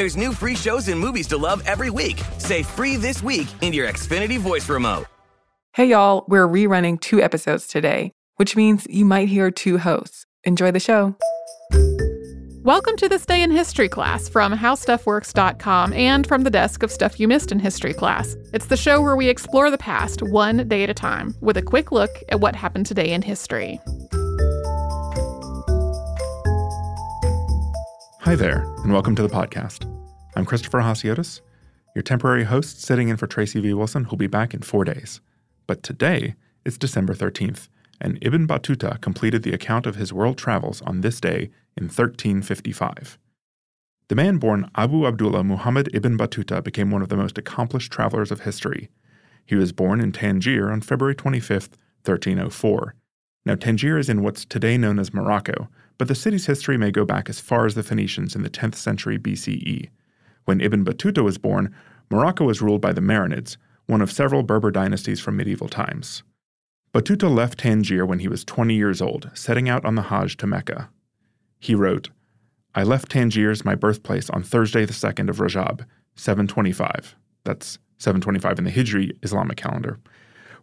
There's new free shows and movies to love every week. Say free this week in your Xfinity voice remote. Hey y'all, we're rerunning two episodes today, which means you might hear two hosts. Enjoy the show. Welcome to this day in history class from howstuffworks.com and from the desk of Stuff You Missed in History class. It's the show where we explore the past one day at a time with a quick look at what happened today in history. Hi there, and welcome to the podcast. I'm Christopher Hasiotis, your temporary host sitting in for Tracy V. Wilson, who'll be back in four days. But today is December 13th, and Ibn Battuta completed the account of his world travels on this day in 1355. The man born Abu Abdullah Muhammad ibn Battuta became one of the most accomplished travelers of history. He was born in Tangier on February 25, 1304. Now, Tangier is in what's today known as Morocco, but the city's history may go back as far as the Phoenicians in the 10th century BCE. When Ibn Battuta was born, Morocco was ruled by the Marinids, one of several Berber dynasties from medieval times. Battuta left Tangier when he was 20 years old, setting out on the Hajj to Mecca. He wrote, I left Tangier as my birthplace on Thursday the 2nd of Rajab, 725. That's 725 in the Hijri Islamic calendar.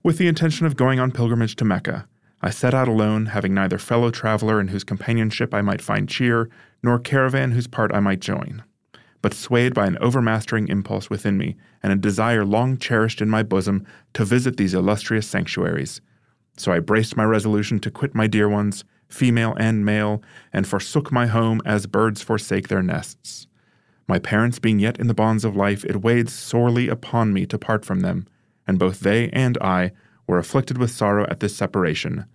With the intention of going on pilgrimage to Mecca, I set out alone, having neither fellow traveler in whose companionship I might find cheer, nor caravan whose part I might join but swayed by an overmastering impulse within me and a desire long cherished in my bosom to visit these illustrious sanctuaries. So I braced my resolution to quit my dear ones, female and male, and forsook my home as birds forsake their nests. My parents being yet in the bonds of life, it weighed sorely upon me to part from them, and both they and I were afflicted with sorrow at this separation.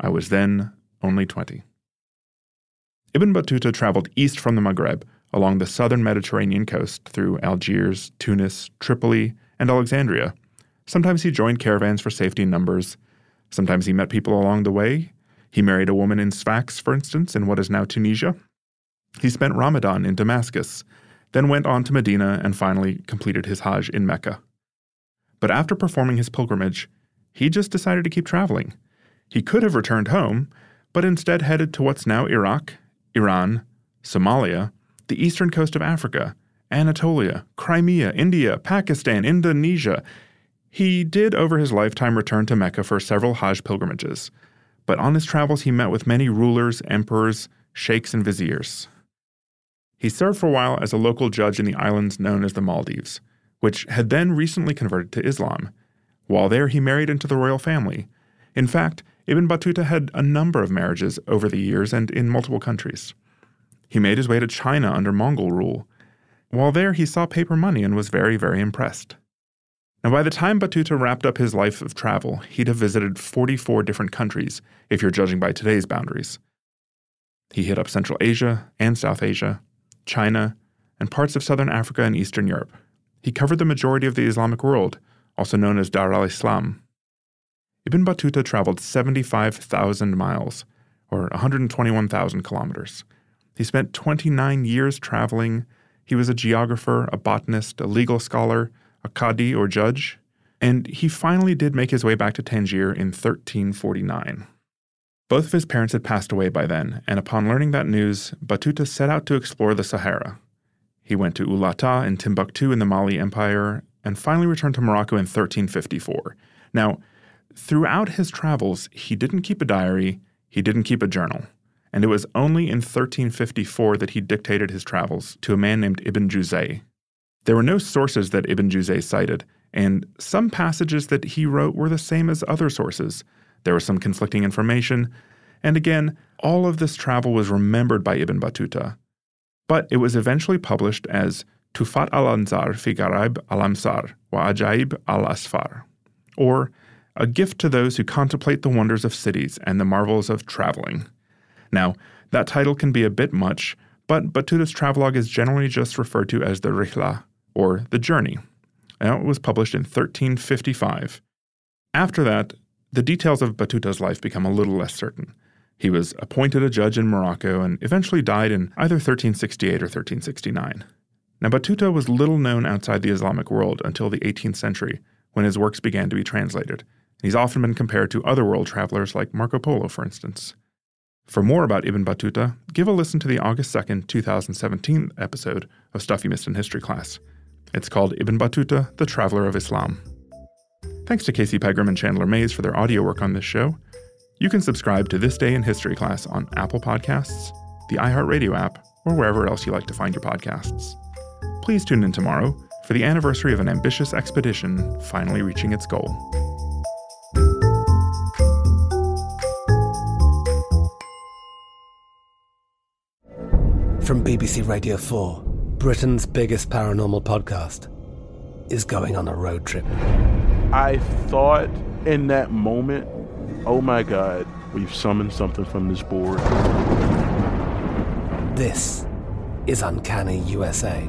I was then only twenty. Ibn Battuta traveled east from the Maghreb, along the southern Mediterranean coast through Algiers, Tunis, Tripoli, and Alexandria. Sometimes he joined caravans for safety in numbers. Sometimes he met people along the way. He married a woman in Sfax, for instance, in what is now Tunisia. He spent Ramadan in Damascus, then went on to Medina and finally completed his Hajj in Mecca. But after performing his pilgrimage, he just decided to keep traveling. He could have returned home, but instead headed to what's now Iraq, Iran, Somalia, the eastern coast of Africa, Anatolia, Crimea, India, Pakistan, Indonesia. He did over his lifetime return to Mecca for several Hajj pilgrimages, but on his travels he met with many rulers, emperors, sheikhs, and viziers. He served for a while as a local judge in the islands known as the Maldives, which had then recently converted to Islam. While there, he married into the royal family. In fact, Ibn Battuta had a number of marriages over the years and in multiple countries. He made his way to China under Mongol rule. While there, he saw paper money and was very, very impressed. Now, by the time Battuta wrapped up his life of travel, he'd have visited 44 different countries, if you're judging by today's boundaries. He hit up Central Asia and South Asia, China, and parts of southern Africa and Eastern Europe. He covered the majority of the Islamic world, also known as Dar al Islam. Ibn Battuta traveled 75,000 miles, or 121,000 kilometers. He spent 29 years traveling. He was a geographer, a botanist, a legal scholar, a qadi or judge, and he finally did make his way back to Tangier in 1349. Both of his parents had passed away by then, and upon learning that news, Battuta set out to explore the Sahara. He went to Ulata and Timbuktu in the Mali Empire, and finally returned to Morocco in 1354. Now, throughout his travels, he didn't keep a diary, he didn't keep a journal, and it was only in 1354 that he dictated his travels to a man named Ibn Juzay. There were no sources that Ibn Juzay cited, and some passages that he wrote were the same as other sources. There was some conflicting information, and again, all of this travel was remembered by Ibn Battuta. But it was eventually published as Tufat al Anzar fi Garaib al Amsar wa Ajaib al Asfar, or A Gift to Those Who Contemplate the Wonders of Cities and the Marvels of Traveling. Now, that title can be a bit much, but Battuta's travelogue is generally just referred to as the Rihla, or The Journey. Now, it was published in 1355. After that, the details of Battuta's life become a little less certain. He was appointed a judge in Morocco and eventually died in either 1368 or 1369. Now, Battuta was little known outside the Islamic world until the 18th century, when his works began to be translated. He's often been compared to other world travelers like Marco Polo, for instance. For more about Ibn Battuta, give a listen to the August 2nd, 2017 episode of Stuff You Missed in History class. It's called Ibn Battuta, the Traveler of Islam. Thanks to Casey Pegram and Chandler Mays for their audio work on this show. You can subscribe to This Day in History class on Apple Podcasts, the iHeartRadio app, or wherever else you like to find your podcasts. Please tune in tomorrow for the anniversary of an ambitious expedition finally reaching its goal. From BBC Radio 4, Britain's biggest paranormal podcast is going on a road trip. I thought in that moment, oh my God, we've summoned something from this board. This is Uncanny USA.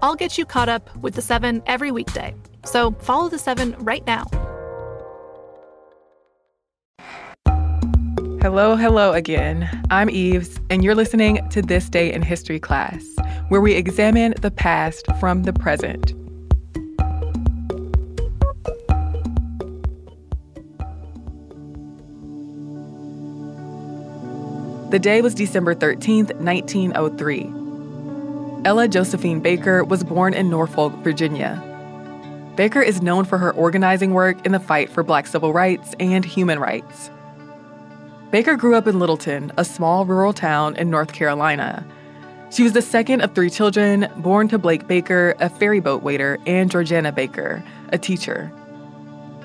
I'll get you caught up with The Seven every weekday. So follow The Seven right now. Hello, hello again. I'm Eves, and you're listening to This Day in History class, where we examine the past from the present. The day was December 13th, 1903. Ella Josephine Baker was born in Norfolk, Virginia. Baker is known for her organizing work in the fight for black civil rights and human rights. Baker grew up in Littleton, a small rural town in North Carolina. She was the second of three children, born to Blake Baker, a ferryboat waiter, and Georgiana Baker, a teacher.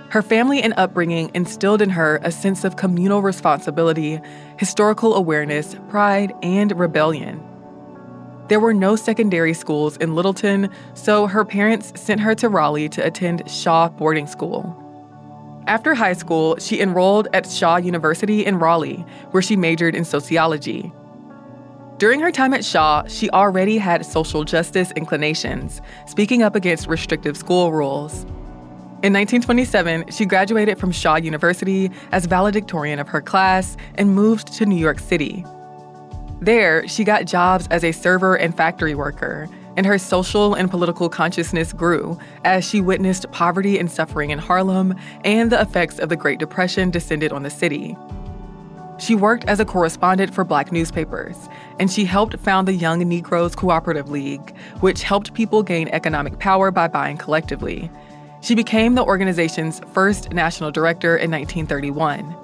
Her family and upbringing instilled in her a sense of communal responsibility, historical awareness, pride, and rebellion. There were no secondary schools in Littleton, so her parents sent her to Raleigh to attend Shaw Boarding School. After high school, she enrolled at Shaw University in Raleigh, where she majored in sociology. During her time at Shaw, she already had social justice inclinations, speaking up against restrictive school rules. In 1927, she graduated from Shaw University as valedictorian of her class and moved to New York City. There, she got jobs as a server and factory worker, and her social and political consciousness grew as she witnessed poverty and suffering in Harlem and the effects of the Great Depression descended on the city. She worked as a correspondent for black newspapers, and she helped found the Young Negroes Cooperative League, which helped people gain economic power by buying collectively. She became the organization's first national director in 1931.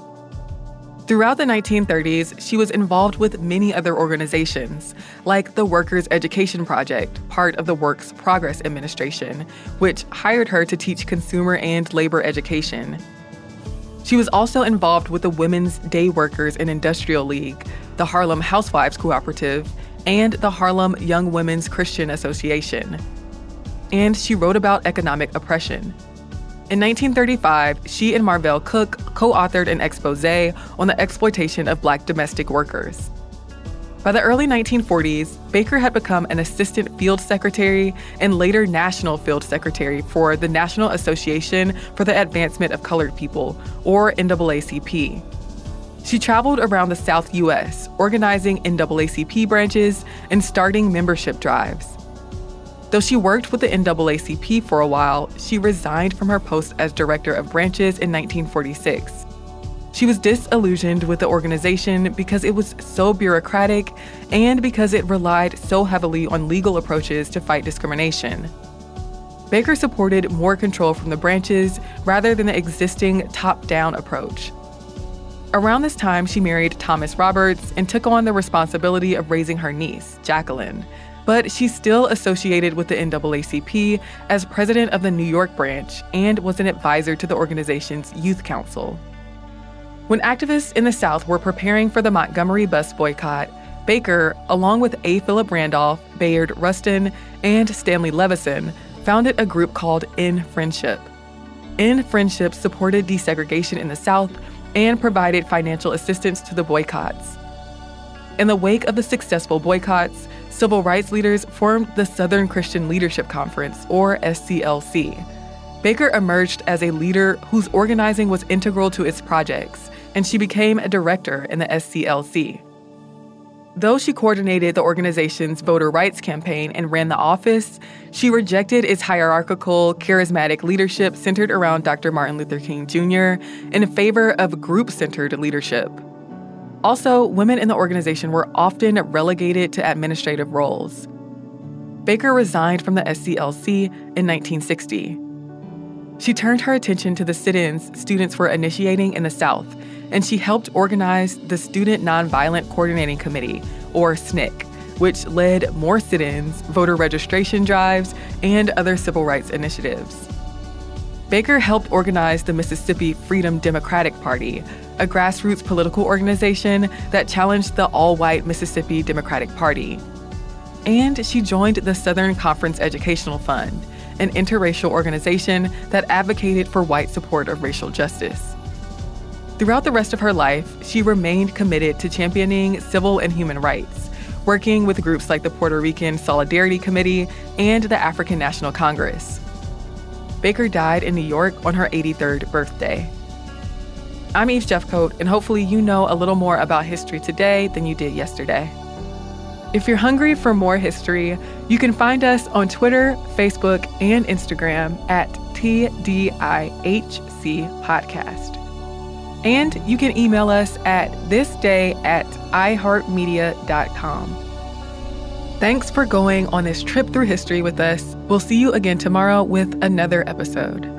Throughout the 1930s, she was involved with many other organizations, like the Workers' Education Project, part of the Works Progress Administration, which hired her to teach consumer and labor education. She was also involved with the Women's Day Workers and Industrial League, the Harlem Housewives Cooperative, and the Harlem Young Women's Christian Association. And she wrote about economic oppression. In 1935, she and Marvel Cooke co authored an expose on the exploitation of black domestic workers. By the early 1940s, Baker had become an assistant field secretary and later national field secretary for the National Association for the Advancement of Colored People, or NAACP. She traveled around the South U.S., organizing NAACP branches and starting membership drives. Though she worked with the NAACP for a while, she resigned from her post as director of branches in 1946. She was disillusioned with the organization because it was so bureaucratic and because it relied so heavily on legal approaches to fight discrimination. Baker supported more control from the branches rather than the existing top down approach. Around this time, she married Thomas Roberts and took on the responsibility of raising her niece, Jacqueline, but she's still associated with the NAACP as president of the New York branch and was an advisor to the organization's youth council. When activists in the South were preparing for the Montgomery bus boycott, Baker, along with A. Philip Randolph, Bayard Rustin, and Stanley Levison, founded a group called In Friendship. In Friendship supported desegregation in the South and provided financial assistance to the boycotts. In the wake of the successful boycotts, civil rights leaders formed the Southern Christian Leadership Conference, or SCLC. Baker emerged as a leader whose organizing was integral to its projects, and she became a director in the SCLC. Though she coordinated the organization's voter rights campaign and ran the office, she rejected its hierarchical, charismatic leadership centered around Dr. Martin Luther King Jr. in favor of group centered leadership. Also, women in the organization were often relegated to administrative roles. Baker resigned from the SCLC in 1960. She turned her attention to the sit ins students were initiating in the South, and she helped organize the Student Nonviolent Coordinating Committee, or SNCC, which led more sit ins, voter registration drives, and other civil rights initiatives. Baker helped organize the Mississippi Freedom Democratic Party, a grassroots political organization that challenged the all white Mississippi Democratic Party. And she joined the Southern Conference Educational Fund, an interracial organization that advocated for white support of racial justice. Throughout the rest of her life, she remained committed to championing civil and human rights, working with groups like the Puerto Rican Solidarity Committee and the African National Congress. Baker died in New York on her 83rd birthday. I'm Eve Jeffcoat, and hopefully, you know a little more about history today than you did yesterday. If you're hungry for more history, you can find us on Twitter, Facebook, and Instagram at TDIHC Podcast. And you can email us at thisday at iheartmedia.com. Thanks for going on this trip through history with us. We'll see you again tomorrow with another episode.